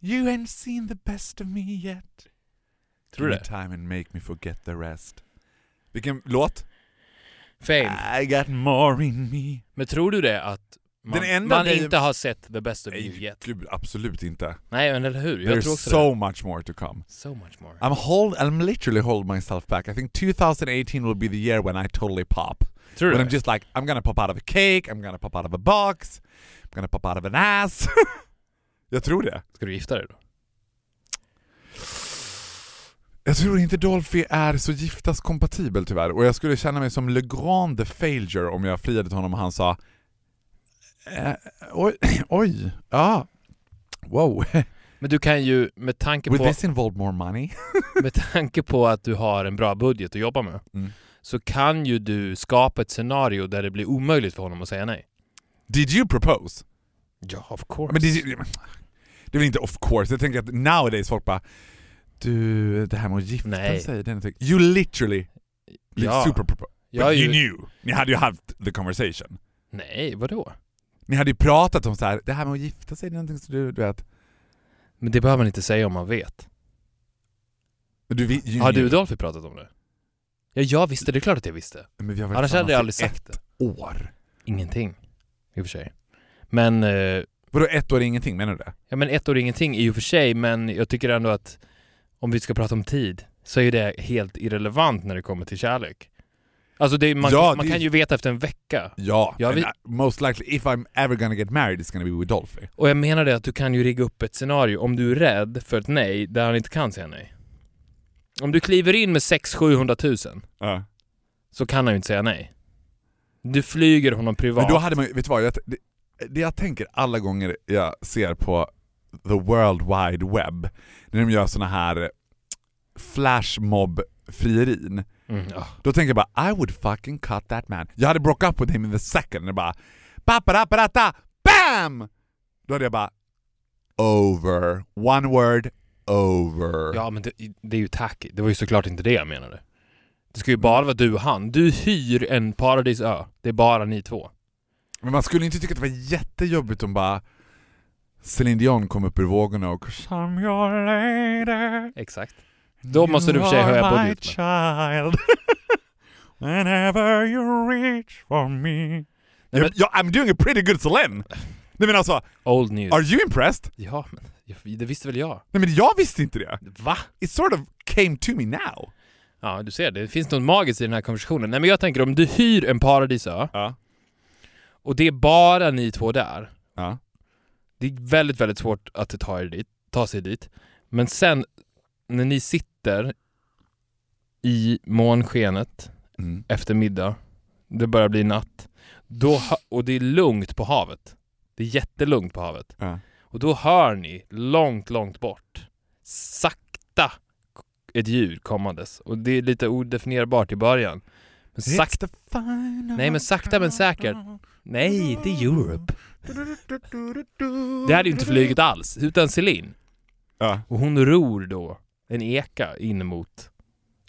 You ain't seen the best of me yet. Tror du Give det? me time and make me forget the rest. Vilken låt? Fame. I got more in me. Men tror du det att man, Den enda man grejen- inte har sett the best of you Nej, yet? gud absolut inte. Nej men eller hur? Jag tror There's också so det. much more to come. So much more. I'm hold I'm literally hold myself back. I think 2018 will be the year when I totally pop. Tror du when I'm det? just like, I'm gonna pop out of a cake, I'm gonna pop out of a box, I'm gonna pop out of an ass. Jag tror det. Ska du gifta dig då? Jag tror inte Dolphy är så giftaskompatibel tyvärr och jag skulle känna mig som Le Grand the Failure om jag friade till honom och han sa eh, oj, oj, ja, wow. Men du kan ju med tanke Will på, this involve more money? med tanke på att du har en bra budget att jobba med Mm. så kan ju du skapa ett scenario där det blir omöjligt för honom att säga nej. Did you propose? Ja, of course. Men you, det är väl inte of course, jag tänker att nowadays folk bara du, det här med att gifta Nej. sig, det är någonting. You literally ja. super propose. jag But är you ju... knew. Ni hade ju haft the conversation. Nej, vadå? Ni hade ju pratat om så här, det här med att gifta sig, det är någonting som du, du vet. Men det behöver man inte säga om man vet. Du, you Har du och. Dolphy pratat om det? Ja, jag visste. Det är klart att jag visste. Men vi har varit Annars hade jag aldrig sagt i det. ett år. Ingenting. I och för sig. Men, eh, Vadå ett år är ingenting, menar du det? ja men ett år är ingenting i och för sig, men jag tycker ändå att om vi ska prata om tid så är det helt irrelevant när det kommer till kärlek. Alltså det, man, Ja, man det- kan ju veta efter en vecka. Ja, Ja, and vi- I- most likely if I'm ever gonna get married it's gonna be with Dolphy. Och jag menar det att du kan ju rigga upp ett scenario om du är rädd för ett nej där han inte kan säga nej. Om du kliver in med 600-700 000 Ja. så kan han ju inte säga nej. Du flyger honom privat. Men då hade man ju- vet du vad, jag, det, jag tänker alla gånger jag ser på the world wide web, när de gör såna här flashmob-frierin, Mm, då tänker jag bara I would fucking cut that man. Jag hade broke up with him in the second, och bara paparapparata, BAM! Då hade jag bara over, one word, over. Ja men det, det är ju tacky. Det var ju såklart inte det jag menade. Det ska ju bara vara du och han. Du hyr en paradisö. Det är bara ni två. Men man skulle inte tycka att det var jättejobbigt om bara Celine Dion kom upp ur vågorna och I'm your lady Exakt. Då måste du i och för sig höja budgeten. child Whenever you reach for me Nej, men- jag, I'm doing a pretty good Celine! Nej men alltså, Old news. are you impressed? Ja, men det visste väl jag. Nej men jag visste inte det. Va? It sort of came to me now. Ja, du ser. Det finns något magiskt i den här konversationen. Nej men jag tänker om du hyr en paradisö Ja. Och det är bara ni två där. Ja. Det är väldigt, väldigt svårt att ta, er dit, ta sig dit. Men sen när ni sitter i månskenet Mm. efter middag, det börjar bli natt, då, och det är lugnt på havet. Det är jättelugnt på havet. Ja. Och då hör ni långt, långt bort, sakta, ett ljud kommandes. Och det är lite odefinierbart i början. Men sakta, It's the final Nej, men sakta men säkert. nej, det är Europe. Det hade ju inte flugit alls, utan Celine. Ja. Och hon ror då en eka in mot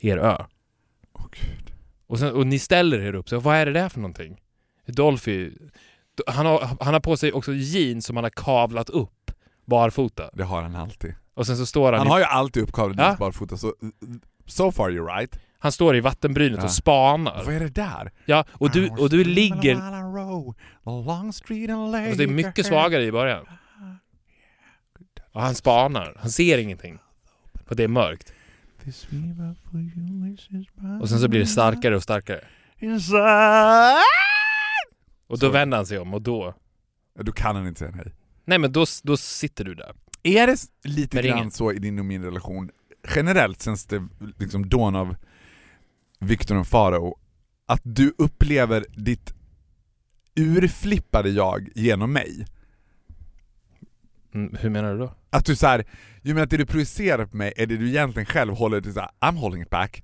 er ö. Åh, Gud. Och, sen, och ni ställer er upp, så vad är det där för någonting? Dolphy, han har, han har på sig också jeans som han har kavlat upp barfota. Det har han alltid. Och sen så står han, Han i, har ju alltid uppkavlade Ja. jeans barfota så so far you're right. Han står i vattenbrynet Ja. och spanar. Vad är det där? Ja, och du, och du ligger... Alltså det är mycket svagare i början. Och han spanar, han ser ingenting. För det är mörkt. Och sen så blir det starkare och starkare. Och då vänder han sig om och då... Då kan han inte säga nej. Nej men då, då sitter du där. Är det lite grann så i din och min relation, generellt sen det liksom dawn av Viktor och Farao, att du upplever ditt urflippade jag genom mig? Mm, hur menar du då? Att du såhär, jag menar att det du projicerar på mig är det du egentligen själv håller till såhär, I'm holding it back.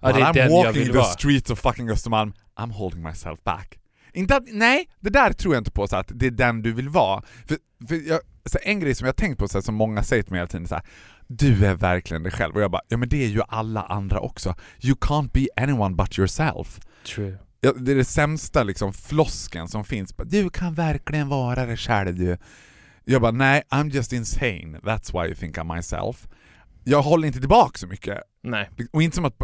Ja, While I'm walking the vara. streets of fucking Östermalm, I'm holding myself back. Inte att, nej, det där tror jag inte på så att det är den du vill vara. För, för jag, så en grej som jag tänkt på, så här, som många säger till mig hela tiden, så här, du är verkligen dig själv. Och jag bara, ja men det är ju alla andra också. You can't be anyone but yourself. True. Ja, det är det sämsta liksom flosken som finns. Du kan verkligen vara dig själv du. Jag bara, nej, I'm just insane. That's why you think I'm myself. Jag håller inte tillbaka så mycket. Nej. Och inte som att...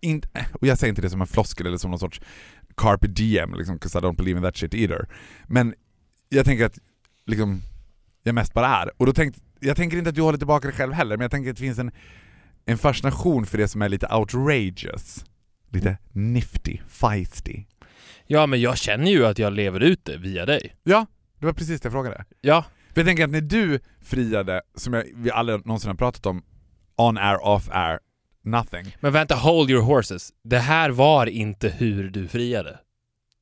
In, och jag säger inte det som en floskel eller som någon sorts carpe diem, liksom, 'cause I don't believe in that shit either. Men jag tänker att liksom, jag mest bara är. Och då tänkte, jag tänker inte att du håller tillbaka dig själv heller, men jag tänker att det finns en, en fascination för det som är lite outrageous. Lite nifty, feisty. Ja, men jag känner ju att jag lever ut det via dig. Ja, det var precis det jag frågade. Ja. För jag tänker att när du friade, som jag, vi aldrig någonsin har pratat om, on air, off air, nothing. Men vänta, hold your horses. Det här var inte hur du friade.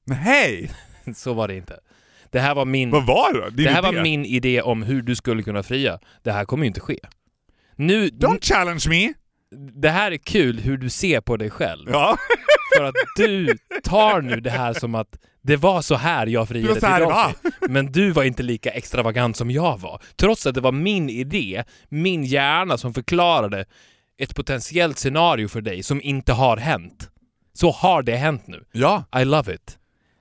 Men hej! Så var det inte. Det här var min... Vad var det? Din Det här idé? var min idé om hur du skulle kunna fria. Det här kommer ju inte ske. Nu... Don't challenge me! Det här är kul hur du ser på dig själv. Ja. För att du tar nu det här som att det var så här jag friade till. Dolphy. Men du var inte lika extravagant som jag var. Trots att det var min idé, min hjärna som förklarade ett potentiellt scenario för dig som inte har hänt. Så har det hänt nu. Ja. I love it.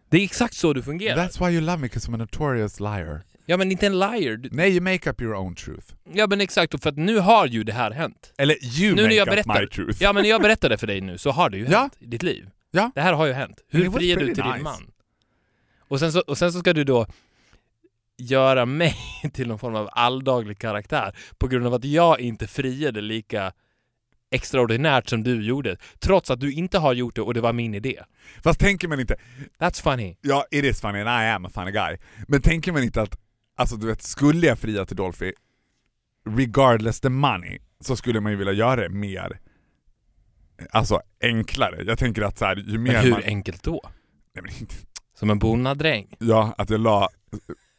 Det är exakt så du fungerar. That's why you love me, 'cause I'm a notorious liar. Ja men inte en liar. Du- Nej, you make up your own truth. Ja men exakt, och för att nu har ju det här hänt. Eller you nu make jag up berättar, my truth. Ja men när jag berättar det för dig nu så har det ju Ja. hänt i ditt liv. Ja. Det här har ju hänt. Hur friar du till din nice. man? Och sen, så, och sen så ska du då göra mig till någon form av alldaglig karaktär på grund av att jag inte friade lika extraordinärt som du gjorde. Trots att du inte har gjort det och det var min idé. Fast tänker man inte, That's funny. ja it is funny and I am a funny guy, men tänker man inte att, alltså du vet, skulle jag fria till Dolphy, regardless the money, så skulle man ju vilja göra det mer, alltså enklare. Jag tänker att så här, ju mer Men hur man... enkelt då? Nej, men inte, Som en bonnadräng? ja, att jag la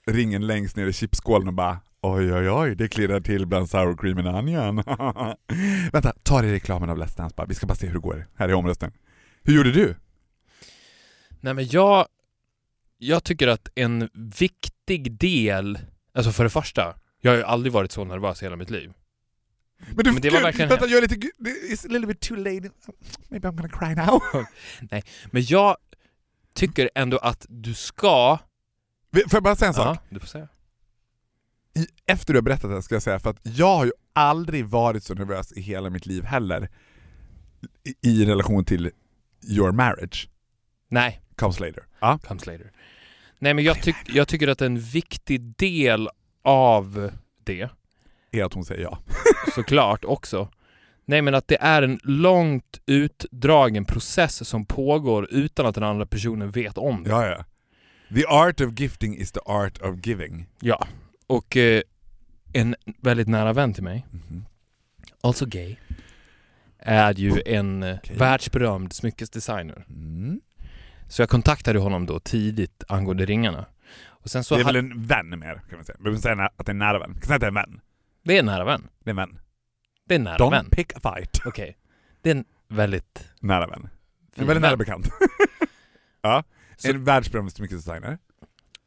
ringen längst ner i chipsskålen och bara Oj oj oj, det klirrar till bland sour cream and onion. Vänta, ta i reklamen av Let's Dance bara. Vi ska bara se hur det går här i omröstningen. Hur gjorde du? Nej men jag, jag tycker att en viktig del, alltså för det första, jag har ju aldrig varit så nervös i hela mitt liv. Men, du, Men det var verkligen Vänta, jag är lite... It's a little bit too late. Maybe I'm gonna cry now. Men jag tycker ändå att du ska... Får jag bara säga en sak? Ja, du får säga. Efter du har berättat det här ska jag säga, för att jag har ju aldrig varit så nervös i hela mitt liv heller i, i relation till your marriage. Nej, Comes later. Ja. comes later. Nej men jag, tyck, jag tycker att en viktig del av det, Är att hon säger ja. såklart också, nej men att det är en långt utdragen process som pågår utan att den andra personen vet om det. Ja, ja. The art of gifting is the art of giving. Ja. Och eh, en väldigt nära vän till mig, Mhm. also gay, är ju en eh, Okej. världsberömd smyckesdesigner. Mm. Så jag kontaktade honom då tidigt angående ringarna. Och sen så det är väl en vän mer, kan man säga. Vi behöver säga att det är en nära vän. Vi kan säga att det är en vän. Det är en nära vän. Det är en vän. Det är en nära Don't vän. pick a fight. Okej. Det är en väldigt Nära vän. En väldigt nära bekant. ja. Så- En världsberömd smyckesdesigner.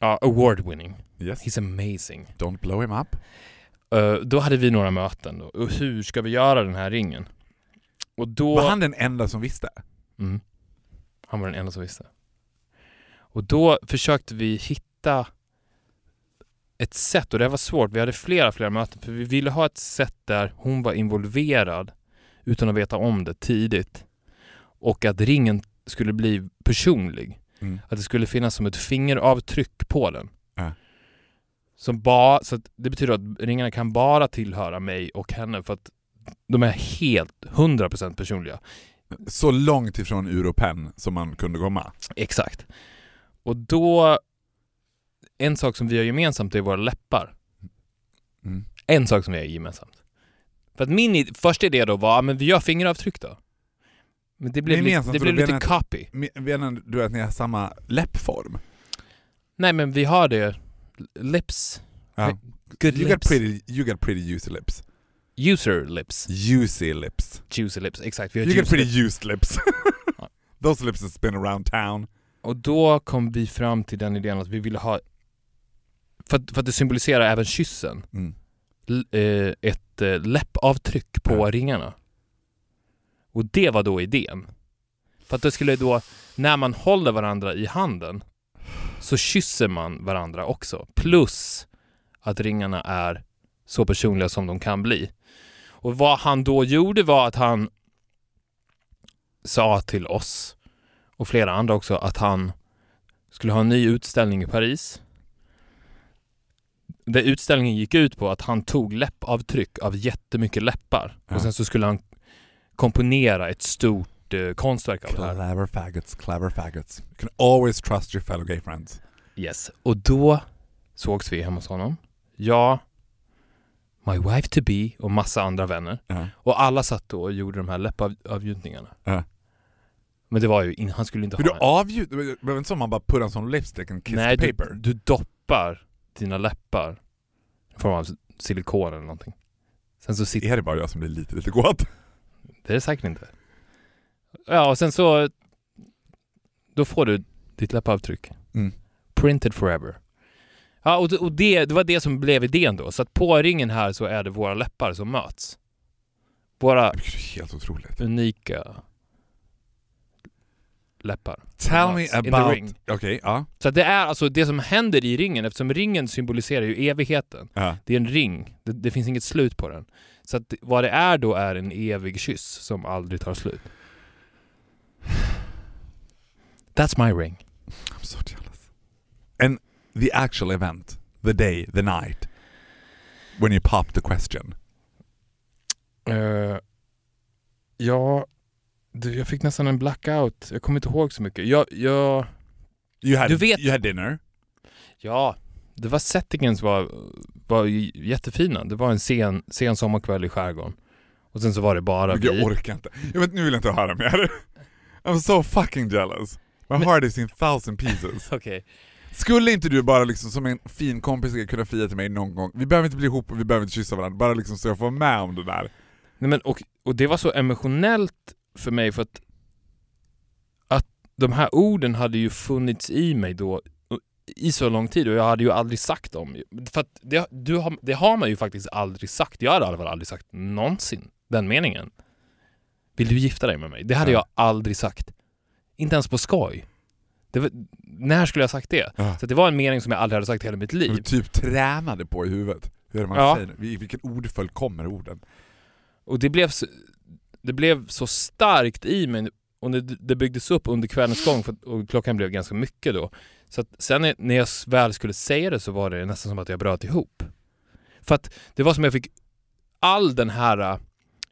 Ja, award winning. Yes. He's amazing. Don't blow him up. Eh, då hade vi några möten då. Och hur ska vi göra den här ringen? Och då... Var han den enda som visste? Mm. Han var den enda som visste. Och då försökte vi hitta ett sätt, och det här var svårt. Vi hade flera, flera möten, för vi ville ha ett sätt där hon var involverad utan att veta om det tidigt. Och att ringen skulle bli personlig. Mm. Att det skulle finnas som ett fingeravtryck på den. Ja. Som ba, så det betyder att ringarna kan bara tillhöra mig och henne för att de är helt 100% personliga. Så långt ifrån Europen som man kunde komma. Exakt. Och då... En sak som vi har gemensamt är våra läppar. Mm. En sak som vi har gemensamt. För att min första idé då var, "Ah, men vi gör fingeravtryck då. Men det blev, Gemensamt, det blev lite jag copy. Menar du att ni har samma läppform? Nej men vi har det, lips, Ja. Good you lips. got pretty, you got pretty juicy lips. User lips. Juicy lips. Juicy lips, exakt. You got pretty lips. used lips. Those lips that spin around town. Och då kom vi fram till den idén att vi ville ha, för att, för att det symboliserar även kyssen, Mm. eh, ett eh, läppavtryck på Ja. ringarna. Och det var då idén. För att det skulle då, när man håller varandra i handen, så kysser man varandra också. Plus att ringarna är så personliga som de kan bli. Och vad han då gjorde var att han sa till oss och flera andra också att han skulle ha en ny utställning i Paris. Där utställningen gick ut på att han tog läppavtryck av jättemycket läppar Ja. och sen så skulle han komponera ett stort eh, konstverk av det här. Clever faggots, clever faggots. You can always trust your fellow gay friends. Yes. Och då sågs vi hemma hos honom. Jag, my wife to be och massa andra vänner. Ja. Och alla satt då och gjorde de här läppavgjutningarna. Ja. Men det var ju, in, han skulle inte Hur du ha en. avgjut... Det var inte som man bara put on some lipstick and kiss Nej, the du, paper. du doppar dina läppar i form av silikon eller någonting. Sen så sitter... Är det bara jag som blir lite, lite gåt? Det är det säkert inte. Ja, och sen så... Då får du ditt läppavtryck. Mm. Printed forever. Ja, och, det, och det, det var det som blev idén då. Så att på ringen här så är det våra läppar som möts. Våra helt otroligt. unika läppar. Tell me in the about... ring. Okej, ja. Så att det är alltså det som händer i ringen, eftersom ringen symboliserar ju evigheten. ja. Det är en ring. Det, det finns inget slut på den. Så att vad det är då är en evig kyss som aldrig tar slut. That's my ring. I'm so jealous. And the actual event, the day, the night, when you popped the question. Uh, ja, du, jag fick nästan en blackout. Jag kommer inte ihåg så mycket. Jag, jag, You had, Du vet- you had dinner. ja, det var settingen som var, var jättefina. Det var en sen, sen sommarkväll i skärgården. Och sen så var det bara Jag vi. orkar inte. Jag vet, nu vill jag inte höra mer. I'm so fucking jealous. My Men- heart is in thousand pieces. Okej. Skulle inte du bara liksom som en fin kompis kunna fria till mig någon gång? Vi behöver inte bli ihop och vi behöver inte kyssa varandra, bara liksom så jag får med om det där. Nej, men, och, och det var så emotionellt för mig för att, att de här orden hade ju funnits i mig då i så lång tid och jag hade ju aldrig sagt dem. För att det, du har, det har man ju faktiskt aldrig sagt. Jag hade i alla fall aldrig sagt någonsin den meningen. Vill du gifta dig med mig? Det hade Ja. jag aldrig sagt. Inte ens på skoj. Var, när skulle jag ha sagt det? Ja. Så det var en mening som jag aldrig hade sagt i hela mitt liv. du typ tränade på i huvudet. Hur man Ja. säger vilken ordföljd kommer orden? Och det blev, så, det blev så starkt i mig och det, det byggdes upp under kvällens gång för, att- och klockan blev ganska mycket då. Så att sen när- jag väl skulle säga det så var det nästan som att jag bröt ihop. För att det var som jag fick all den här äh,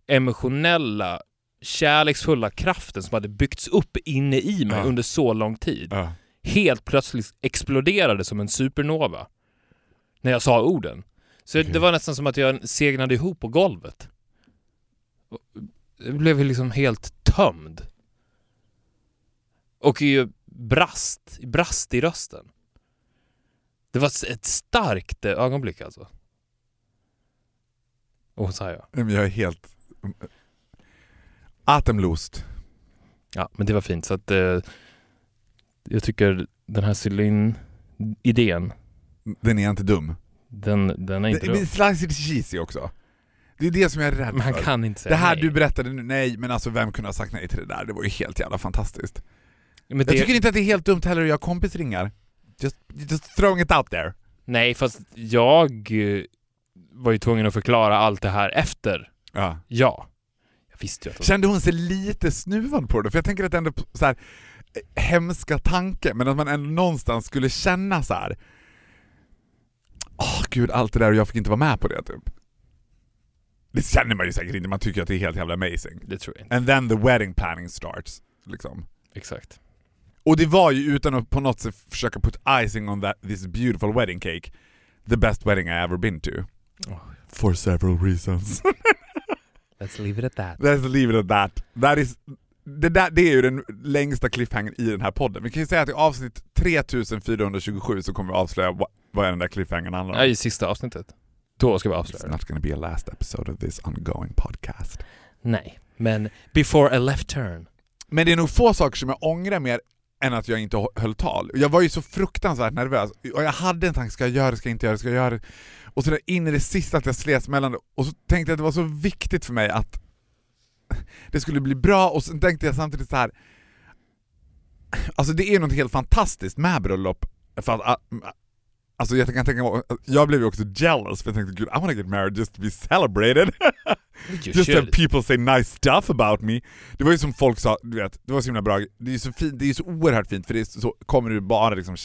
emotionella, kärleksfulla kraften som hade byggts upp inne i mig Ja. under så lång tid Ja. helt plötsligt exploderade som en supernova när jag sa orden. Så Okej. det var nästan som att jag segnade ihop på golvet. Jag blev liksom helt tömd. Och ju brast, brast i rösten. Det var ett starkt ögonblick alltså. Och så här ja. Jag är helt... Atemlost. Ja, men det var fint så att eh, jag tycker den här Celine-idén, Den är inte dum. den, den är inte Det, dum. slice lite cheesy också. Det är det som jag är rädd för. kan inte säga det här nej. du berättade nu, nej men alltså vem kunde ha sagt nej till det där? Det var ju helt jävla fantastiskt. Men Jag det, tycker inte att det är helt dumt heller att göra kompisringar. Just, just throwing it out there. Nej, fast jag eh, var ju tvungen att förklara allt det här efter. Ja. Ja. Jag visste ju att... Kände hon sig lite snuvad på det? För jag tänker att det ändå så här eh, hemska tanke, men att man ändå någonstans skulle känna så här. Åh gud, allt det där och jag fick inte vara med på det typ. Det känner man ju säkert inte, man tycker att det är helt jävla amazing. Det tror jag inte. And then the wedding planning starts. Liksom. Exakt. Och det var ju utan att på något sätt försöka put icing on that, this beautiful wedding cake, the best wedding I ever been to. Oh. For several reasons. Let's leave it at that. Let's leave it at that. that is, det, där, det är ju den längsta cliffhangern i den här podden. Vi kan ju säga att i avsnitt 3427 så kommer vi avslöja vad, vad den där cliffhangern handlar om. Ja, i sista avsnittet. Då ska vi It's avslöja det. not gonna be a last episode of this ongoing podcast. Nej, men before a left turn. Men det är nog få saker som jag ångrar mer än att jag inte höll tal. Jag var ju så fruktansvärt nervös, och jag hade en tanke, ska jag göra det, ska jag inte göra det, ska jag göra det? Och så där in i det sista att jag slets mellan det, och så tänkte jag att det var så viktigt för mig att det skulle bli bra, och sen tänkte jag samtidigt så här. Alltså det är något helt fantastiskt med bröllop, för att, alltså jag kan tänka mig, jag blev ju också jealous för jag tänkte gud I wanna get married just to be celebrated. Just should. have people say nice stuff about me. Det var ju som folk sa, du vet, det var så himla bra, det är ju så, fint, det är så oerhört fint för det så, kommer du bara liksom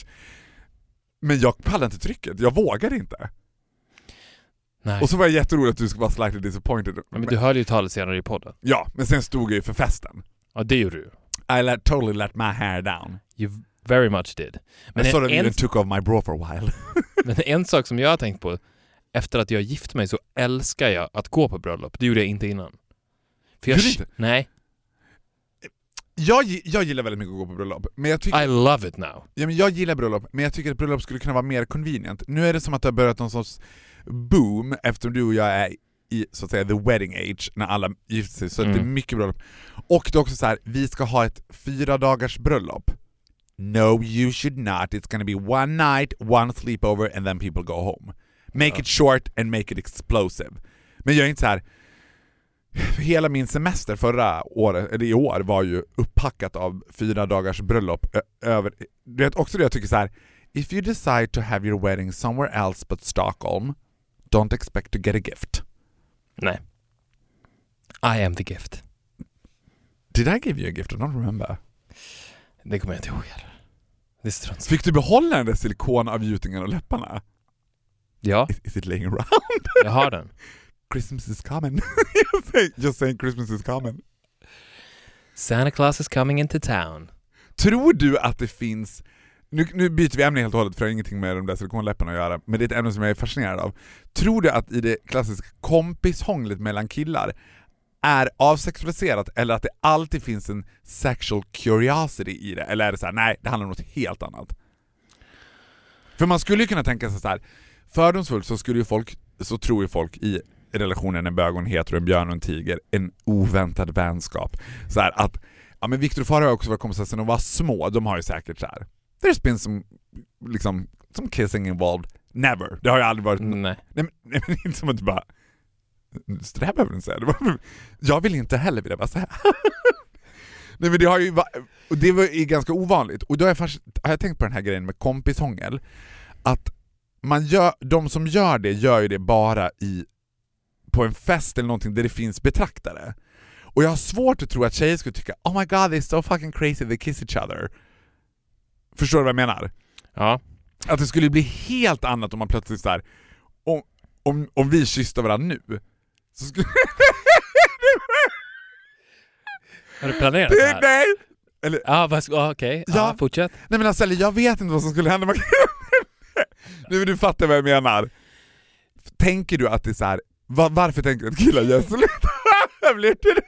Men jag pallade inte trycket, jag vågade inte. Nej. Och så var jag jätterolig att du skulle vara slightly disappointed. Ja, men du hörde ju talet senare i podden. Ja, men sen stod jag ju för festen. Ja, det gjorde du. I let, totally let my hair down. You very much did. Men I sort of en, even took off my bra for a while. men en sak som jag har tänkt på, efter att jag gift mig så älskar jag att gå på bröllop. Det gjorde jag inte innan. För jag, inte? Nej, Jag, jag gillar väldigt mycket att gå på bröllop, men jag tycker I love it now. Ja, men jag gillar bröllop, men jag tycker att bröllop skulle kunna vara mer convenient. Nu är det som att det har börjat någon sorts boom eftersom du och jag är i så att säga the wedding age när alla gifter sig, så att det är Mm. mycket bröllop. Och det är också så här, vi ska ha ett fyra dagars bröllop. No you should not, it's gonna be one night, one sleepover and then people go home. Make Ja. it short and make it explosive. Men jag är inte så här. Hela min semester förra året, eller i år, var ju upppackat av fyra dagars bröllop över... Du vet också det jag tycker så här. If you decide to have your wedding somewhere else but Stockholm, don't expect to get a gift. Nej. I am the gift. Did I give you a gift? I don't remember. Det kommer jag inte ihåg heller. Det är strunt. Fick du behålla den där silikonavgjutningen och läpparna? Ja, Is, is it laying around? jag har den. Christmas is coming. just, saying, just saying Christmas is coming. Santa Claus is coming into town. Tror du att det finns, nu, nu byter vi ämne helt och hållet för det har ingenting med de där silikonläpparna att göra, men det är ett ämne som jag är fascinerad av. Tror du att i det klassiska kompishånglet mellan killar är avsexualiserat eller att det alltid finns en sexual curiosity i det? Eller är det så här, nej, det handlar om något helt annat? För man skulle ju kunna tänka sig så här. fördomsfullt så skulle ju folk, så tror ju folk i relationen en bög och en hetero, en björn och en tiger, en oväntad vänskap. Så här att, ja men Viktor och Farao har också varit kompisar sedan de var små, de har ju säkert så här. There's been some, liksom, some kissing involved. Never. Det har ju aldrig varit... Nej. Nej, men, nej, men inte som att du bara... Så det här behöver du inte säga. Jag vill inte heller vilja bara säga. nej men det har ju och det var ju ganska ovanligt. Och då har jag, fast, har jag tänkt på den här grejen med kompishångel. Att man gör, de som gör det gör ju det bara i på en fest eller någonting där det finns betraktare. Och jag har svårt att tro att tjejer skulle tycka Oh my god they're so fucking crazy they kiss each other. Förstår du vad jag menar? Ja. Att det skulle bli helt annat om man plötsligt så här, om, om, om vi kysste varandra nu, så skulle... Har du planerat det det, här? nej! Eller, vad ska- ja, okej. Ja, Ja. fortsätt. nej men alltså, jag vet inte vad som skulle hända. Nu men du fattar vad jag menar. Tänker du att det är så här, va, varför tänker du att killar gör? Jag blir det.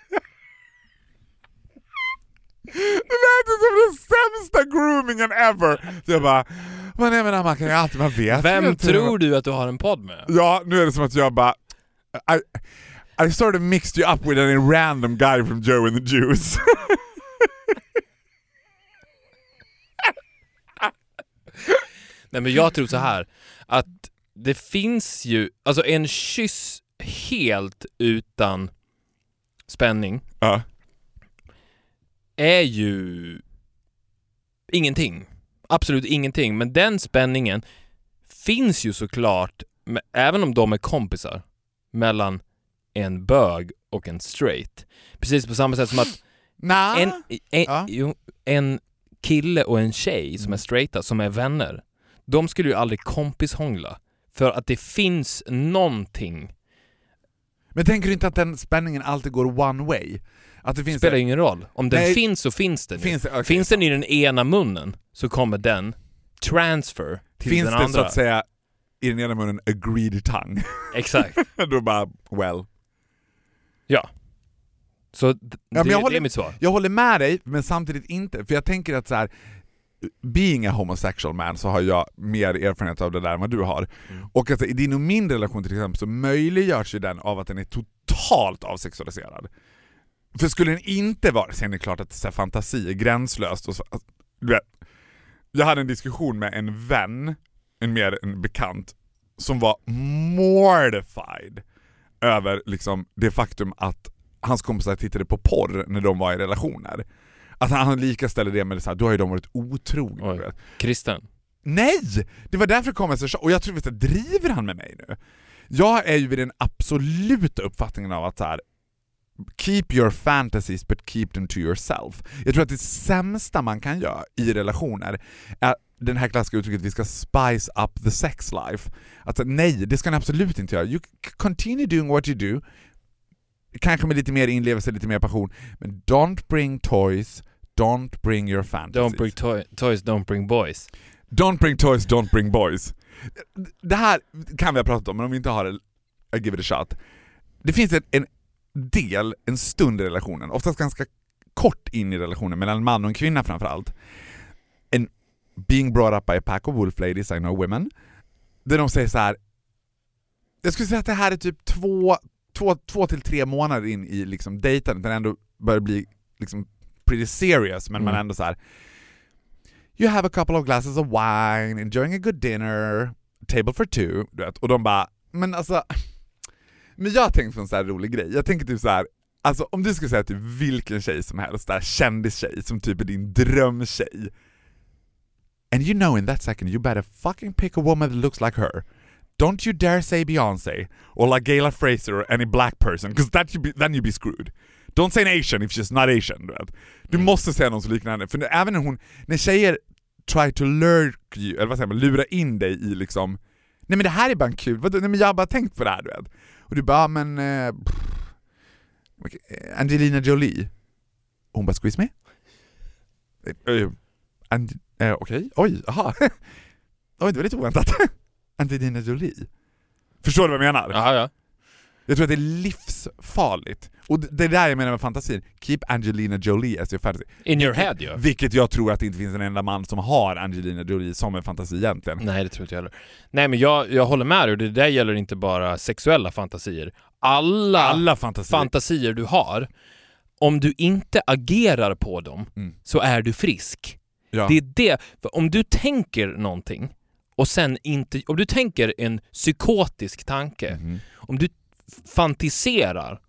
Det lät som den sämsta groomingen ever! Så jag bara, men nej men man kan ju alltid, man vet Vem tror du att du har en podd med? Ja, nu är det som att jag bara... I, I sort of mixed you up with a random guy from Joe and the Juice. Nej men jag tror så här att det finns ju, alltså en kyss helt utan spänning ja. är ju ingenting. Absolut ingenting. Men den spänningen finns ju såklart, även om de är kompisar, mellan en bög och en straight. Precis på samma sätt som att Nah. en, en, Ja. jo, en kille och en tjej som är straighta, som är vänner, de skulle ju aldrig kompishångla. För att det finns någonting, Men tänker du inte att den spänningen alltid går one way? Att det finns... spelar ju ingen roll. Om den Nej. finns så finns den finns, okay. Finns den i den ena munnen så kommer den transfer till finns den det andra. så att säga i den ena munnen agreed tongue? Exakt. Då bara, well. Så d- men det, jag det håller- är mitt svar. Jag håller med dig, men samtidigt inte. För jag tänker att så här, being a homosexual man så har jag mer erfarenhet av det där än vad du har. Mm. Och alltså, i din och min relation till exempel så möjliggörs ju den av att den är totalt avsexualiserad. För skulle den inte vara, sen är det klart att så här, fantasi är gränslöst. Och så, alltså, jag hade en diskussion med en vän, en mer en bekant, som var mortified över liksom, det faktum att hans kompisar tittade på porr när de var i relationer. Att han, han lika ställer det med det så här, då har ju de varit otrogna. Kristen. Nej! Det var därför kom jag så och jag tror att driver han med mig nu? Jag är ju vid den absoluta uppfattningen av att så här, keep your fantasies but keep them to yourself. Jag tror att det sämsta man kan göra i relationer är den här klassiska uttrycket vi ska spice up the sex life. Att nej, det ska ni absolut inte göra. You continue doing what you do, kanske med lite mer inlevelse, lite mer passion, men don't bring toys, don't bring your fantasies. Don't bring toy, toys, don't bring boys. Don't bring toys, don't bring boys. Det här kan vi ha pratat om, men om vi inte har det, I give it a shot. Det finns en, en del, en stund i relationen, oftast ganska kort in i relationen, mellan en man och en kvinna framförallt. Being brought up by a pack of wolf ladies, I know women, där de säger så här. jag skulle säga att det här är typ två, två, två till tre månader in i liksom dejtandet, den ändå börjar bli liksom pretty serious, men man Mm. är ändå så här. You have a couple of glasses of wine, enjoying a good dinner, table for two, du vet. Och de bara, men alltså, men jag har tänkt på en så här rolig grej. Jag tänker typ så här. alltså om du skulle säga till vilken tjej som helst, där kändistjej som typ är din drömtjej. And you know in that second you better fucking pick a woman that looks like her. Don't you dare say Beyoncé or like Gayla Fraser or any black person, because that you be, then you be screwed. Don't say an asian if she's not asian. Du, vet. du måste säga någon som liknar henne, för även när hon, när tjejer try to lurk you, eller vad säger man, lura in dig i liksom Nej men det här är bara en kul, vadå? nej men jag har bara tänkt på det här du vet. Och du bara, "Ah, men... Eh, eh, Angelina Jolie. Och hon bara, squeeze me? Eh, eh, Ang- eh, Okej, oj, aha. Oj, det var lite oväntat. Angelina Jolie. Förstår du vad jag menar? Jaha, ja. Jag tror att det är livsfarligt. Och det är där jag menar med fantasin. Keep Angelina Jolie as your fantasy. In your head ja. Vilket jag tror att det inte finns en enda man som har Angelina Jolie som en fantasi egentligen. Nej, det tror inte jag heller. Nej, men jag, jag håller med dig det där gäller inte bara sexuella fantasier. Alla, Alla fantasier. fantasier du har, om du inte agerar på dem Mm. så är du frisk. Ja. Det är det, för om du tänker någonting och sen inte, om du tänker en psykotisk tanke, Mhm. om du fantiserar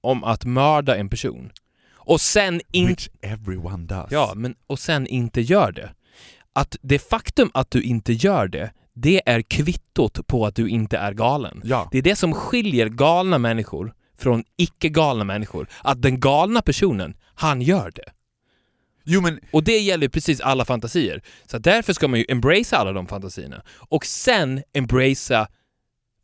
om att mörda en person och sen inte Which everyone does. Ja, men och sen inte gör det. Att det faktum att du inte gör det, det är kvittot på att du inte är galen. Ja. Det är det som skiljer galna människor från icke-galna människor. Att den galna personen, han gör det. Jo men, Och det gäller precis alla fantasier. Så därför ska man ju embracea alla de fantasierna. Och sen embracea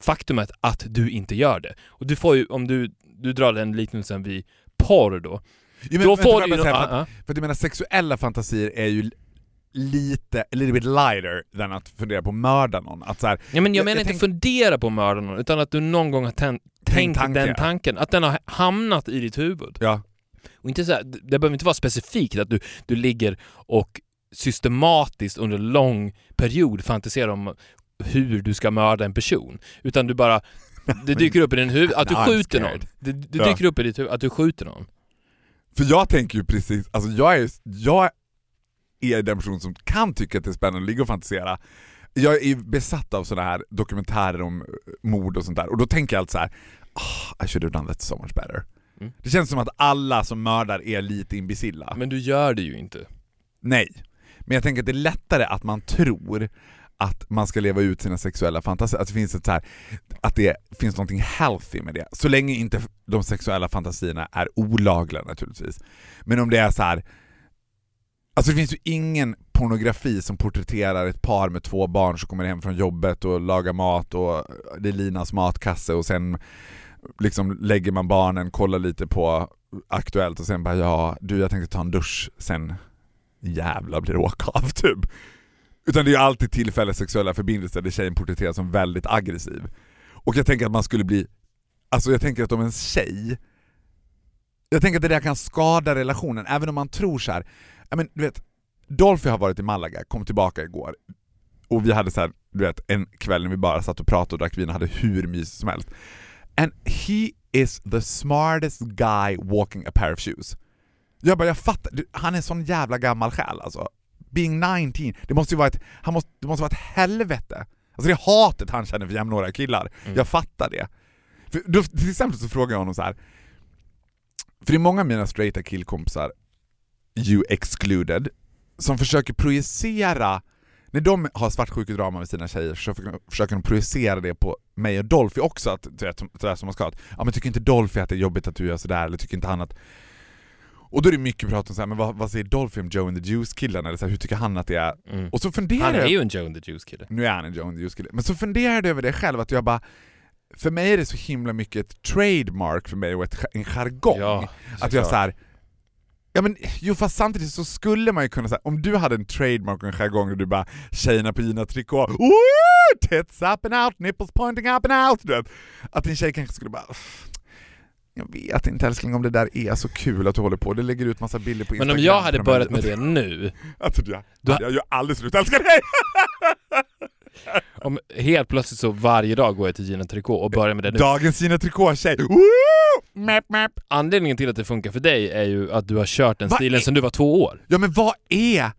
faktumet att du inte gör det. Och du får ju, om du, du drar den liknelsen vid porr då. jo, men då vänta, får du ju... säga, för, att, för att jag menar sexuella fantasier är ju lite, a little bit lighter than att fundera på att mörda någon. Att så här, Ja, men jag, Jag- menar jag inte tänk- fundera på att mörda någon, utan att du någon gång har tän- tänkt den tanken. Att den har hamnat i ditt huvud. ja. Och inte så här, det behöver inte vara specifikt att du, du ligger och systematiskt under lång period fantiserar om hur du ska mörda en person. Utan du bara, det dyker upp i din huvud, att du skjuter någon. Det, det Ja. dyker upp i ditt huvud, att du skjuter någon. För jag tänker ju precis, alltså jag är, jag är den person som kan tycka att det är spännande att ligga och fantisera. Jag är ju besatt av sådana här dokumentärer om eh, mord och sånt där, och då tänker jag alltid så här: "Ah, I should have done that so much better. Mm. Det känns som att alla som mördar är lite imbecilla. Men du gör det ju inte. Nej. Men jag tänker att det är lättare att man tror att man ska leva ut sina sexuella fantasier, att det finns ett så här, att det finns någonting healthy med det. Så länge inte de sexuella fantasierna är olagliga naturligtvis. Men om det är så här. Alltså det finns ju ingen pornografi som porträtterar ett par med två barn som kommer hem från jobbet och lagar mat och det är Linas matkasse och sen liksom lägger man barnen, kollar lite på Aktuellt och sen bara ja, du jag tänkte ta en dusch, sen jävla blir det åka av typ. Utan det är ju alltid tillfälliga sexuella förbindelser där tjejen porträtteras som väldigt aggressiv. Och jag tänker att man skulle bli, alltså jag tänker att om en tjej, jag tänker att det där kan skada relationen, även om man tror så här, ja men du vet, Dolphy har varit i Malaga, kom tillbaka igår. Och vi hade så här, du vet, en kväll när vi bara satt och pratade och drack vin och hade hur mysigt som helst. And he is the smartest guy walking a pair of shoes. Jag bara, jag fattar, du, han är sån jävla gammal själ alltså. Being 19, det måste ju vara ett, han måste, det måste vara ett helvete. Alltså det hatet han känner för jämnåriga killar, Mm. jag fattar det. För då, till exempel så frågar jag honom så här. för det är många av mina straighta killkompisar, you excluded, som försöker projicera, när de har svartsjukedrama med sina tjejer så försöker- de projicera det på mig och Dolphy också, att, sådär som man ska. Att, ja, men tycker inte Dolphy att det är jobbigt att du gör sådär, eller tycker inte han att... Och då är det mycket prat om så här, men vad, vad säger Dolphy om Joe and the Juice-killen, eller så här, hur tycker han att det är? Mm. Och så funderar Han är ju en Joe and the Juice kille. Nu är han en Joe and the Juice-kille, men så funderade jag över det själv, att jag bara... För mig är det så himla mycket ett trademark för mig och ett, en jargong. Ja, Att jag så här, Ja men jo fast samtidigt så skulle man ju kunna säga, om du hade en trademark och en jargong och du bara tjejerna på Gina Tricot, Woo! tits up and out, nipples pointing up and out, du vet. Att din tjej kanske skulle bara "Uff, jag vet inte älskling om det där är så kul att du håller på, det lägger ut massa bilder på Men Instagram. om jag hade börjat med det nu, Alltså, jag, hade jag ju aldrig slutat älska dig! om helt plötsligt så varje dag går jag till Gina Tricot och börjar med det nu. Dagens Gina Tricot-tjej, Woo! Map, map. Anledningen till att det funkar för dig är ju att du har kört den Vad stilen är- sedan du var två år. Ja men vad är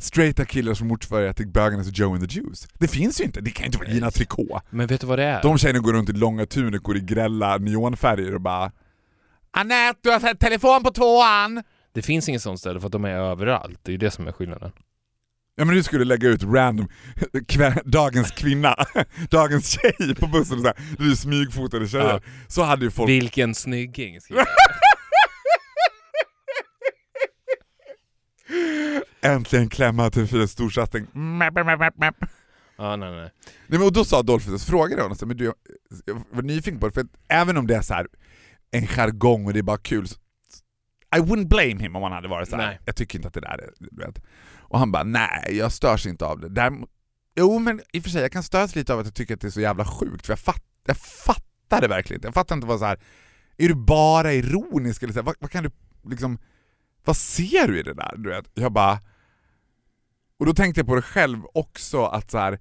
straighta killar som motsvarar till bögarnas Joe and the Juice? Det finns ju inte, det kan ju inte vara Gina Tricot. Men vet du vad det är? De tjejerna går runt i långa tunikor i grälla neonfärger och bara Anette, du har sett telefon på tvåan! Det finns inget sånt ställe för att de är överallt. Det är ju det som är skillnaden. Ja men du skulle lägga ut random dagens kvinna, dagens tjej på bussen och så här, du smygfotade tjejer. Ja. Så hade ju folk... Vilken snygging! Äntligen klämma till fyra storsatsning. Ja, nej, nej. Nej, men och då sa Dolphy, så frågade honom, så, men du, jag var nyfiken på det, för att även om det är så här en jargong och det är bara kul, så, I wouldn't blame him om han hade varit så här. Nej. jag tycker inte att det där är... Vet. Och han bara, nej jag störs inte av det. Däremot, jo men i och för sig, jag kan störas lite av att jag tycker att det är så jävla sjukt, för jag, fatt, jag fattar det verkligen inte. Jag fattar inte vad så här. är du bara ironisk eller så här, vad, vad kan du liksom, vad ser du i det där? Du vet? Jag bara... Och då tänkte jag på det själv också, att så här,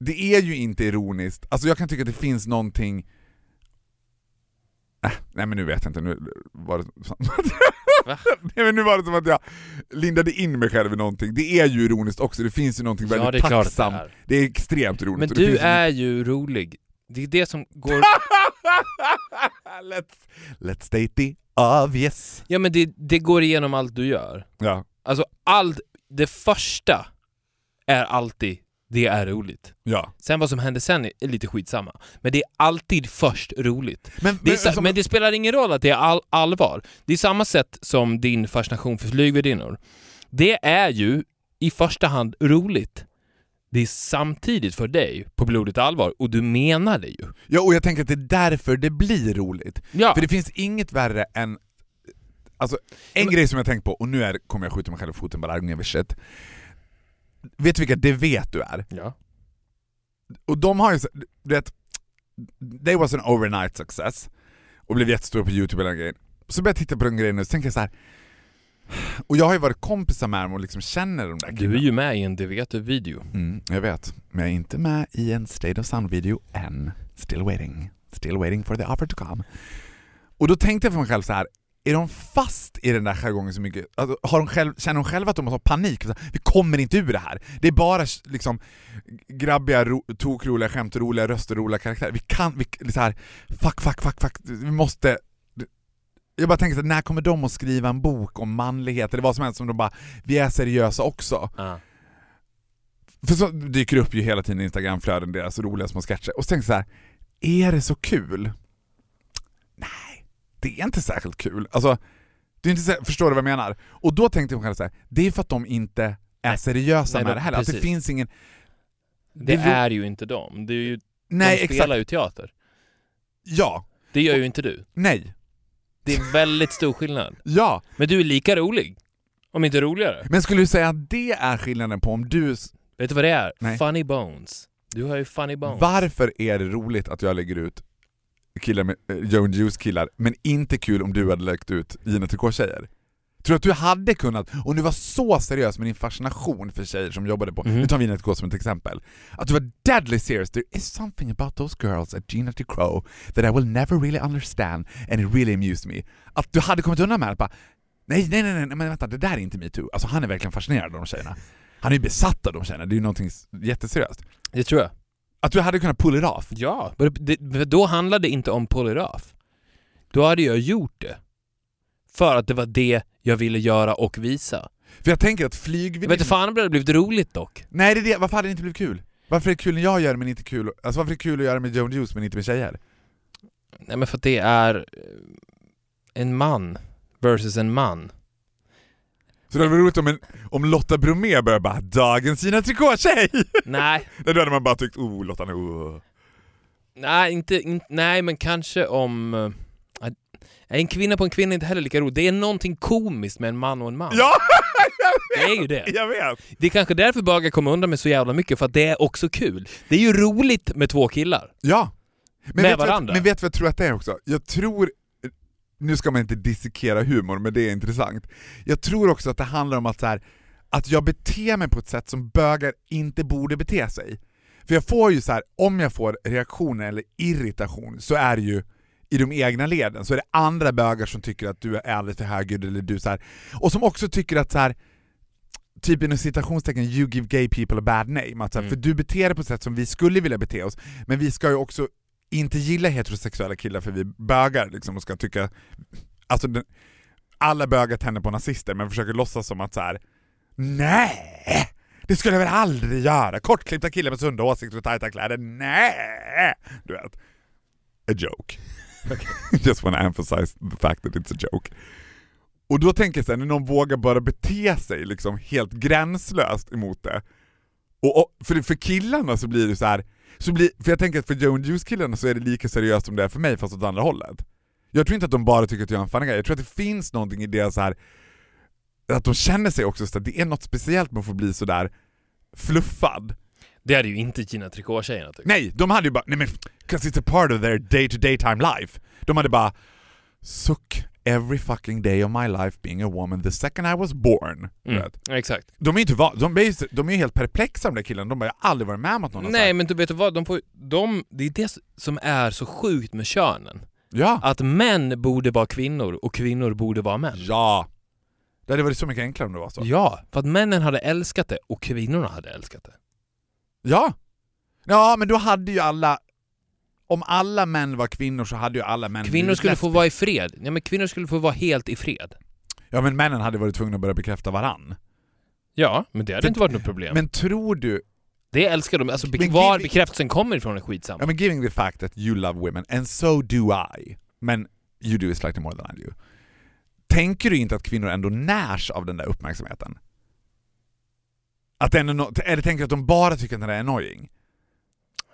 det är ju inte ironiskt. Alltså jag kan tycka att det finns någonting... Äh, nej men nu vet jag inte, nu var det som Va? nej, men nu var det som att jag lindade in mig själv i någonting. Det är ju ironiskt också, det finns ju någonting Ja, väldigt det att det tacksamt. är. Det är extremt roligt. Men det du är ju rolig. Det är det som går... let's, let's state the obvious. Ja men det, det går igenom allt du gör. Ja. Alltså allt, det första är alltid det är roligt. ja. Sen vad som händer sen är lite skitsamma. Men det är alltid först roligt. Men, Det men, som- men det spelar ingen roll att det är all, allvar. Det är samma sätt som din fascination för flygvärdinnor. Det är ju i första hand roligt. Det är samtidigt för dig på blodigt allvar och du menar det ju. ja, och jag tänker att det är därför det blir roligt. Ja, För det finns inget värre än... Alltså, en Men- grej som jag tänkt på, och nu är, kommer jag skjuta mig själv i foten bara. Vet du vilka det vet du är? ja. Och de har ju du vet, they was an overnight success och blev jättestora på youtube och den grejen. Så började jag titta på den grejen och så tänker jag så här. och jag har ju varit kompisar med dem och liksom känner de där Du är ju med i en Det vet du-video. Mm, jag vet. Men jag är inte med i en State of Sound-video än. Still waiting. Still waiting for the offer to come. Och då tänkte jag för mig själv så här. Är de fast i den där jargongen så mycket? Alltså, har de själv, känner de själva att de har panik? Vi kommer inte ur det här. Det är bara liksom grabbiga, ro, tokroliga skämt, roliga röster, roliga karaktärer. Vi kan, vi, så här, fuck, fuck, fuck, fuck. Vi måste... Jag bara tänker så här, när kommer de att skriva en bok om manlighet eller vad som helst som de bara, vi är seriösa också. Ja. För så dyker det upp ju hela tiden i Instagramflöden deras roliga små sketcher. Och så tänkte jag så här, är det så kul? Det är inte särskilt kul. Alltså, det är inte så, förstår du vad jag menar? Och då tänkte jag själv så här, det är för att de inte är seriösa Nej, med det heller. Att det finns ingen... Det Det är ju inte dem. Det är ju, Nej, de exakt. spelar ju teater. Ja, Det gör ju inte du. nej, Det är väldigt stor skillnad. ja. Men du är lika rolig. Om inte roligare. Men skulle du säga att det är skillnaden på om du... Vet du vad det är? Nej. Funny bones. Du har ju funny bones. Varför är det roligt att jag lägger ut killar med, eh, Joan Juice killar, men inte kul om du hade lagt ut Gina Tricot-tjejer? Tror du att du hade kunnat, om du var så seriös med din fascination för tjejer som jobbade på, Mhm. nu tar vi Gina Tricot som ett exempel, att du var deadly serious, there is something about those girls at Gina Tricot that I will never really understand and it really amused me. Att du hade kommit undan med att bara, nej, nej, nej, nej, men vänta, det där är inte metoo. Alltså han är verkligen fascinerad av de tjejerna. Han är ju besatt av de tjejerna, det är ju någonting jätteseriöst. Det tror jag. Att du hade kunnat pull it off. Ja, det, det, då handlade det inte om pull it off. Då hade jag gjort det. För att det var det jag ville göra och visa. För jag tänker att flygvärdinnan... vet inte fan om det hade blivit roligt dock. Nej det är det, varför hade det inte blivit kul? Varför är det kul när jag gör det men inte kul, alltså varför är det kul att göra med Joan Juice men inte med tjejer? Nej men för att det är en man versus en man. Så det hade varit roligt om, en, om Lotta Bromé började bara 'Dagens Gina Tricot-tjej' Nej, Då hade man bara tyckt 'Oh Lotta nu, oh. nej, inte, in, nej men kanske om... att- en kvinna på en kvinna är inte heller lika roligt. Det är någonting komiskt med en man och en man. Ja! Det är ju det. Jag vet! Det är kanske därför bögar kommer undan med så jävla mycket, för att det är också kul. Det är ju roligt med två killar. Ja! Men Med vet du vad- varandra. Men vet du vad jag tror att det är också? Jag tror, nu ska man inte dissekera humor men det är intressant. Jag tror också att det handlar om att, så här, att jag beter mig på ett sätt som bögar inte borde bete sig. För jag får ju så här, om jag får reaktioner eller irritation så är det ju i de egna leden, så är det andra bögar som tycker att du är alldeles för högljudd eller du så här, och som också tycker att så här, typ inom citationstecken you give gay people a bad name, att så här, Mm. för du beter dig på ett sätt som vi skulle vilja bete oss, men vi ska ju också inte gilla heterosexuella killar för vi bögar liksom och ska tycka, alltså den, alla bögar tänder på nazister men försöker låtsas som att så här. nej! Det skulle jag väl aldrig göra! Kortklippta killar med sunda åsikter och tajta kläder, nej! Du vet. A joke. Just wanna emphasize the fact that it's a joke. Och då tänker jag såhär, när någon vågar bara bete sig liksom helt gränslöst emot det, och, och för, för killarna så blir det så här. Så blir, för jag tänker att för Joan Juice-killarna så är det lika seriöst som det är för mig fast åt andra hållet. Jag tror inte att de bara tycker att jag är en guy, jag tror att det finns någonting i det så här att de känner sig också så att det är något speciellt med att få bli sådär fluffad. Det hade ju inte Gina Tricot-tjejerna tyckt. Nej, de hade ju bara, nej men, cause it's a part of their day to day time life. De hade bara, suck every fucking day of my life being a woman the second I was born. Mm. Exakt. De är ju inte va- de, är, de är helt perplexa de där killarna, de har aldrig varit med om att någon Nej men du vet vad, de får, de, det är det som är så sjukt med könen. Ja. Att män borde vara kvinnor och kvinnor borde vara män. Ja. Det hade varit så mycket enklare om det var så. Ja, för att männen hade älskat det och kvinnorna hade älskat det. Ja! Ja, men då hade ju alla... Om alla män var kvinnor så hade ju alla män Kvinnor blivit skulle få vara i fred. Ja men kvinnor skulle få vara helt i fred. Ja, men männen hade varit tvungna att börja bekräfta varann. Ja, men det hade För- inte varit något problem. Men tror du... det älskar de. Alltså be- Men var bekräftelsen kommer ifrån är skitsamma. Ja, men giving the fact that you love women, and so do I, men you do it slightly more than I do. Tänker du inte att kvinnor ändå närs av den där uppmärksamheten? Att det ändå, nå- eller tänker du att de bara tycker att den är annoying?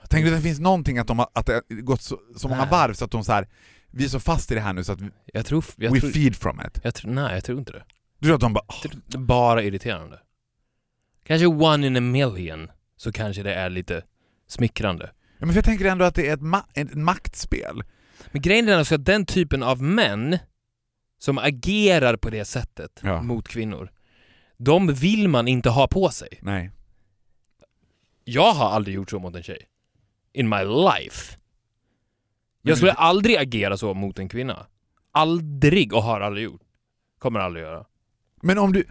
Tänker du att det finns någonting att, de har, att det har gått så, så många varv så att de så här, vi är så fast i det här nu så att vi, Jag tror... Jag we tror, feed from it? jag tror nej, jag tror inte det. Du tror att de bara tror det är bara irriterande. Kanske one in a million, så kanske det är lite smickrande. Ja, men för jag tänker ändå att det är ett, ma- ett maktspel. Men grejen är alltså att den typen av män som agerar på det sättet Ja. mot kvinnor, de vill man inte ha på sig. Nej. Jag har aldrig gjort så mot en tjej. In my life. Jag skulle aldrig agera så mot en kvinna. Aldrig och har aldrig gjort. Kommer aldrig göra. Men om du,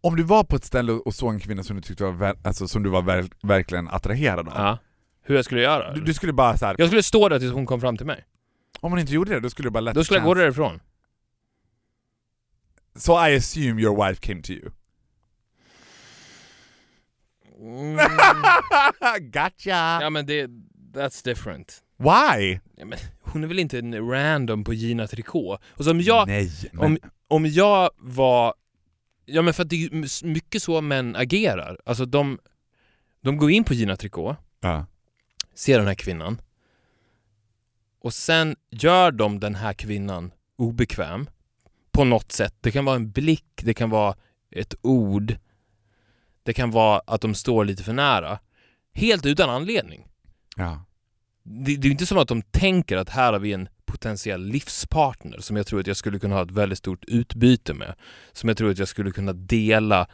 om du var på ett ställe och såg en kvinna som du tyckte var, alltså, som du var ver- verkligen attraherad av. Ja. Hur jag skulle göra? Du, du skulle bara så här, Jag skulle stå där tills hon kom fram till mig. om hon inte gjorde det, då skulle du bara let Då skulle jag gå därifrån. So I assume your wife came to you. Mm. gotcha! ja men det, that's different. Why? Ja, men hon är väl inte en random på Gina Tricot? Och som jag, Nej, men, om, om jag var... Ja men för att det är mycket så män agerar. Alltså de, de går in på Gina Tricot, ja. ser den här kvinnan och sen gör de den här kvinnan obekväm på något sätt. Det kan vara en blick, det kan vara ett ord, det kan vara att de står lite för nära. Helt utan anledning. ja. Det, det är inte som att de tänker att här har vi en potentiell livspartner som jag tror att jag skulle kunna ha ett väldigt stort utbyte med. Som jag tror att jag skulle kunna dela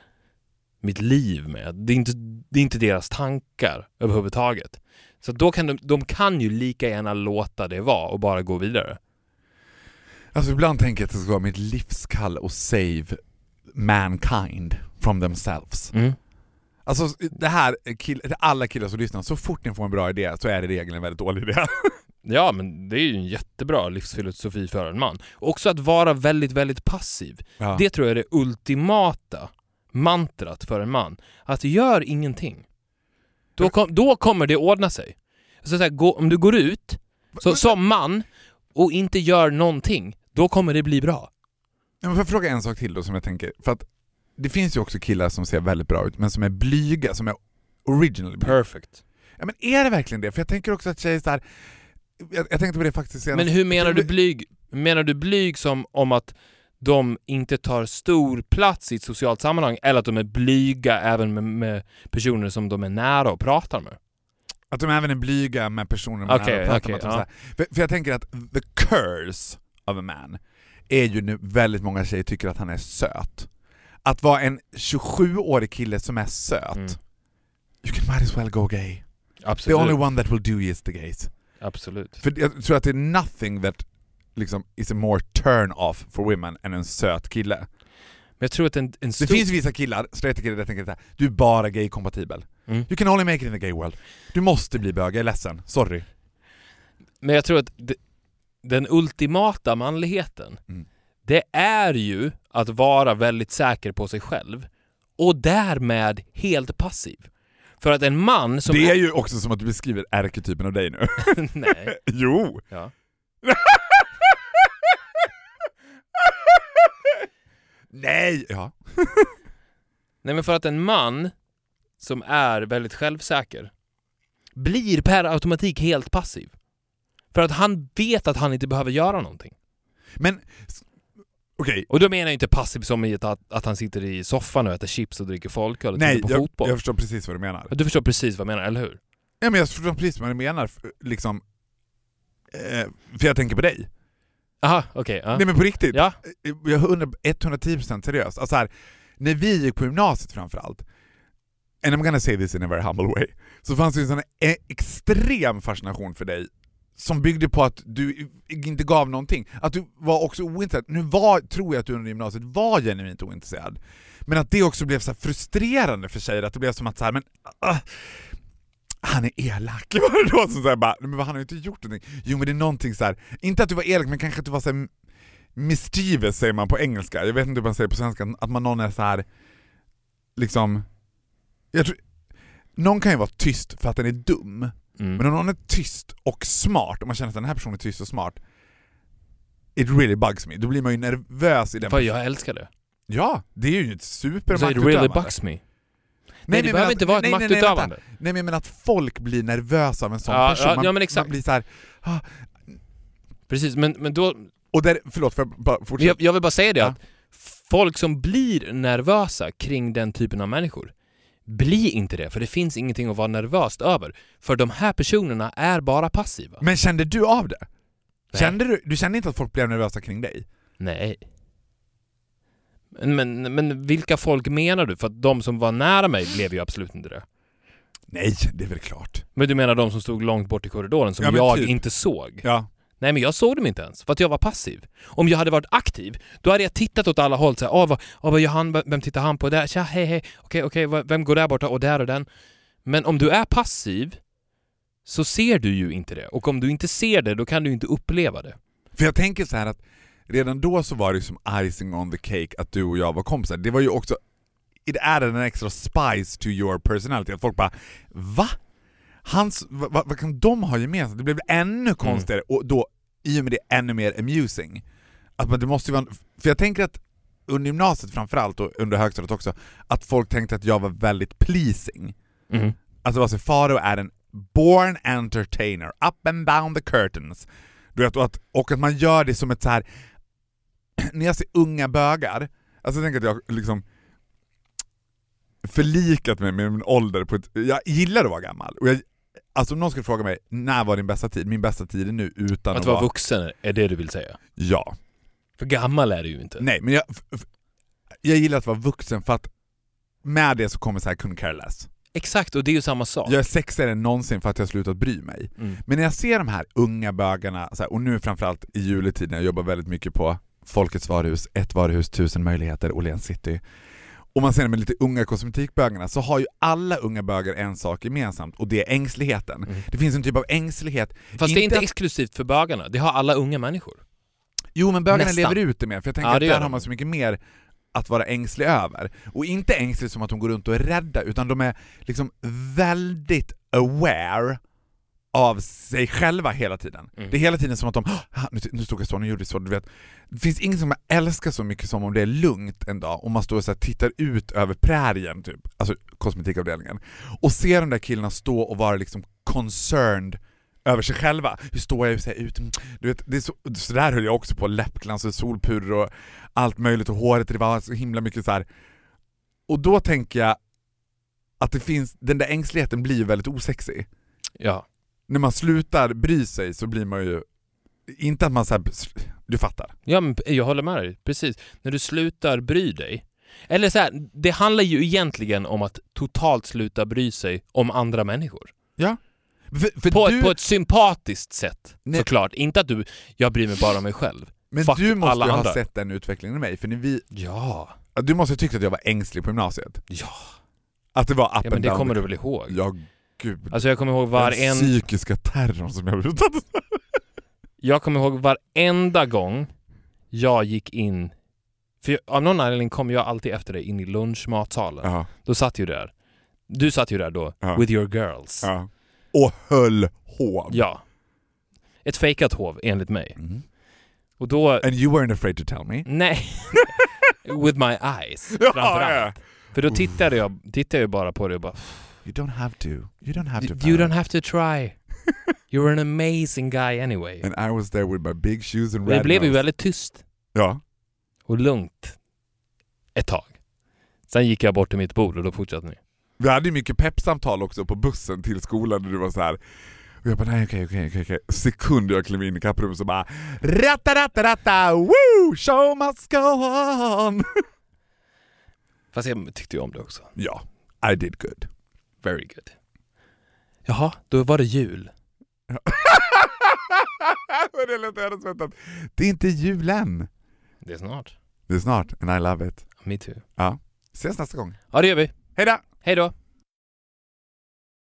mitt liv med. Det är inte, det är inte deras tankar överhuvudtaget. Så då kan de, de kan ju lika gärna låta det vara och bara gå vidare. Alltså ibland tänker jag att det ska vara mitt livskall och save mankind from themselves. Mm. Alltså det här, kill, alla killar som lyssnar, så fort ni får en bra idé så är det i regel en väldigt dålig idé. Ja, men det är ju en jättebra livsfilosofi för en man. Också att vara väldigt, väldigt passiv. Ja. Det tror jag är det ultimata mantrat för en man. Att gör ingenting. Då, kom, då kommer det ordna sig. Så så här, gå, om du går ut så, som man och inte gör någonting, då kommer det bli bra. Ja, men får jag fråga en sak till då som jag tänker, för att det finns ju också killar som ser väldigt bra ut men som är blyga, som är originally blyga. Perfect. Ja men är det verkligen det? För jag tänker också att tjejer så här. Jag, jag tänkte på det faktiskt senast. Men hur menar du blyg? Menar du blyg som om att de inte tar stor plats i ett socialt sammanhang eller att de är blyga även med, med personer som de är nära och pratar med? Att de även är blyga med personer man okay, pratar okej, med. Ja. för, för jag tänker att the curse of a man är ju nu väldigt många tjejer tycker att han är söt. Att vara en 27-årig kille som är söt, Mm. you can might as well go gay. The Absolut. only one that will do is the gays. Absolut. För jag tror att det är nothing that liksom is a more turn off for women än en söt kille. Men jag tror att en, en stor... Det finns vissa killar, straighta killar, där jag tänker såhär, du är bara gay-kompatibel. Mm. You can only make it in the gay world. Du måste bli bög, jag är ledsen. Sorry. Men jag tror att det, den ultimata manligheten, Mm. det är ju att vara väldigt säker på sig själv och därmed helt passiv. För att en man som... det är ju också som att du beskriver ärketypen av dig nu. Nej. jo! Ja. Nej! Ja. Nej men för att en man som är väldigt självsäker blir per automatik helt passiv. För att han vet att han inte behöver göra någonting. Men, okej. Och då menar jag inte passiv som i att, att han sitter i soffan och äter chips och dricker folköl och Nej, tittar på jag, fotboll. jag förstår precis vad du menar. Du förstår precis vad jag menar, eller hur? Ja, men jag förstår precis vad du menar, liksom... Eh, för jag tänker på dig. Aha, okej. ja. Nej men på riktigt. Ja. Jag är 100 110% seriös. Alltså här, när vi gick på gymnasiet framförallt, and I'm gonna say this in a very humble way, så fanns det en sån e- extrem fascination för dig som byggde på att du inte gav någonting. Att du var också ointresserad. Nu var, tror jag att du under gymnasiet var genuint ointresserad. Men att det också blev så här frustrerande för tjejer, att det blev som att så här, men Uh, han är elak. Var det då som så här, bara, men han har ju inte gjort någonting. Jo men det är någonting så här. inte att du var elak men kanske att du var så här, mischievous säger man på engelska, jag vet inte hur man säger på svenska, att man någon är så här liksom, jag tror, någon kan ju vara tyst för att den är dum, Mm. men om någon är tyst och smart, om man känner att den här personen är tyst och smart, it really bugs me. Då blir man ju nervös i den Fan, jag älskar det. Ja, det är ju ett Så it supermaktutövande. really bugs me. Nej, det men behöver att- inte vara ett nej, nej, nej, maktutövande. vänta. Nej men att folk blir nervösa av en sån Ja, person. ja, man, ja, men exakt. man blir så här, ah, Precis, men, men då... och där, förlåt för jag fortsätta? jag, jag vill bara säga det Ja. att folk som blir nervösa kring den typen av människor, bli inte det, för det finns ingenting att vara nervöst över. För de här personerna är bara passiva. Men kände du av det? Nej. Kände du, du kände inte att folk blev nervösa kring dig? Nej. Men, men, men vilka folk menar du? För att de som var nära mig blev ju absolut inte det. Nej, det är väl klart. Men du menar de som stod långt bort i korridoren som Ja, men jag typ. inte såg? Ja. Nej men jag såg dem inte ens, för att jag var passiv. Om jag hade varit aktiv, då hade jag tittat åt alla håll såhär, åh vad, åh, vad gör han, vem tittar han på där, tja hej hej, okej okej, vem går där borta och där och den. Men om du är passiv så ser du ju inte det. Och om du inte ser det, då kan du inte uppleva det. För jag tänker så här att redan då så var det som icing on the cake att du och jag var kompisar. Det var ju också, it added en extra spice to your personality. Att folk bara va? Hans, vad, vad, kan de ha gemensamt? Det blev ännu konstigare och då i och med det ännu mer amusing. Att man, det måste ju vara, för jag tänker att under gymnasiet framförallt och under högstadiet också, att folk tänkte att jag var väldigt pleasing. Mm. Alltså alltså Faro är en born entertainer, up and down the curtains. Du vet, och, att, och att man gör det som ett så här. när jag ser unga bögar, alltså jag tänker att jag liksom förlikat mig med min ålder på ett, jag gillar att vara gammal och jag Alltså om någon skulle fråga mig, när var din bästa tid? Min bästa tid är nu utan Att att, vara vuxen är det du vill säga? Ja. För gammal är du ju inte. Nej, men jag, jag gillar att vara vuxen för att med det så kommer så här couldn't care less. Exakt, och det är ju samma sak. Jag är sexigare än någonsin för att jag har slutat bry mig. Mm. Men när jag ser de här unga bögarna, så här, och nu framförallt i juletiden, jag jobbar väldigt mycket på Folkets varuhus, ett varuhus, tusen möjligheter, Åhléns city. Och man ser de lite unga kosmetikbögarna, så har ju alla unga bögar en sak gemensamt och det är ängsligheten. Mm. Det finns en typ av ängslighet. Fast det är inte att- exklusivt för bögarna, det har alla unga människor. Jo men bögarna Nästan. lever ut det mer, för jag tänker Ja, att det där gör har de. man så mycket mer att vara ängslig över. Och inte ängslig som att de går runt och är rädda, utan de är liksom väldigt aware av sig själva hela tiden. Mm. Det är hela tiden som att de "Ah, nu, nu stod jag så, nu gjorde jag så, du vet. Det finns inget som jag älskar så mycket som om det är lugnt en dag och man står och så tittar ut över prärien, typ, alltså kosmetikavdelningen, och ser de där killarna stå och vara liksom concerned över sig själva. Hur står jag? Hur ser jag ut? Du vet, det är så, så där höll jag också på, läppglans och solpuder och allt möjligt och håret, det var så himla mycket så här. Och då tänker jag att det finns, den där ängsligheten blir väldigt osexig. Ja. När man slutar bry sig så blir man ju, inte att man så här, du fattar. Ja, men jag håller med dig. Precis. När du slutar bry dig. Eller så här, det handlar ju egentligen om att totalt sluta bry sig om andra människor. För, för På, du, ett, på ett sympatiskt sätt, Nej. såklart. Inte att du, jag bryr mig bara om mig själv. men fuck du måste alla ju ha andra. sett den utvecklingen i mig, för när vi, Ja. du måste ha tyckt att jag var ängslig på gymnasiet. Ja. Att det var up Ja, men det kommer du väl ihåg? Ja, gud. Alltså jag kommer ihåg Den varenda... psykiska terrorn som jag blev utsatt. Jag kommer ihåg varenda gång jag gick in... För jag, av någon anledning kom jag alltid efter dig in i lunchmatsalen. Ja, Då satt ju där. Du satt ju där då, Ja. with your girls. ja. Och höll hov. Ja. Ett fejkat hov, enligt mig. Mm. Och då... And you weren't afraid to tell me. Nej. with my eyes, framförallt. För då tittade jag, tittade jag bara på det och bara... You don't have to. You don't have to. You don't have to try. You're an amazing guy anyway. And I was there with my big shoes and Och det red blev ju nose. väldigt tyst Ja. och lugnt ett tag. Sen gick jag bort till mitt bord och då fortsatte ni. Vi hade ju mycket peppsamtal också på bussen till skolan där du var så här. Och jag bara nej okej okej okej okej. Sekund jag klev in i kapprummet så bara ratta ratta ratta woo show must go on. Fast jag tyckte ju om det också. ja, I did good. Very good. Jaha, då var det jul. Det lät är inte julen. Det är snart. Det är snart and I love it. Me too. Ses nästa gång. Ja, det gör vi. Hejdå! Hej då!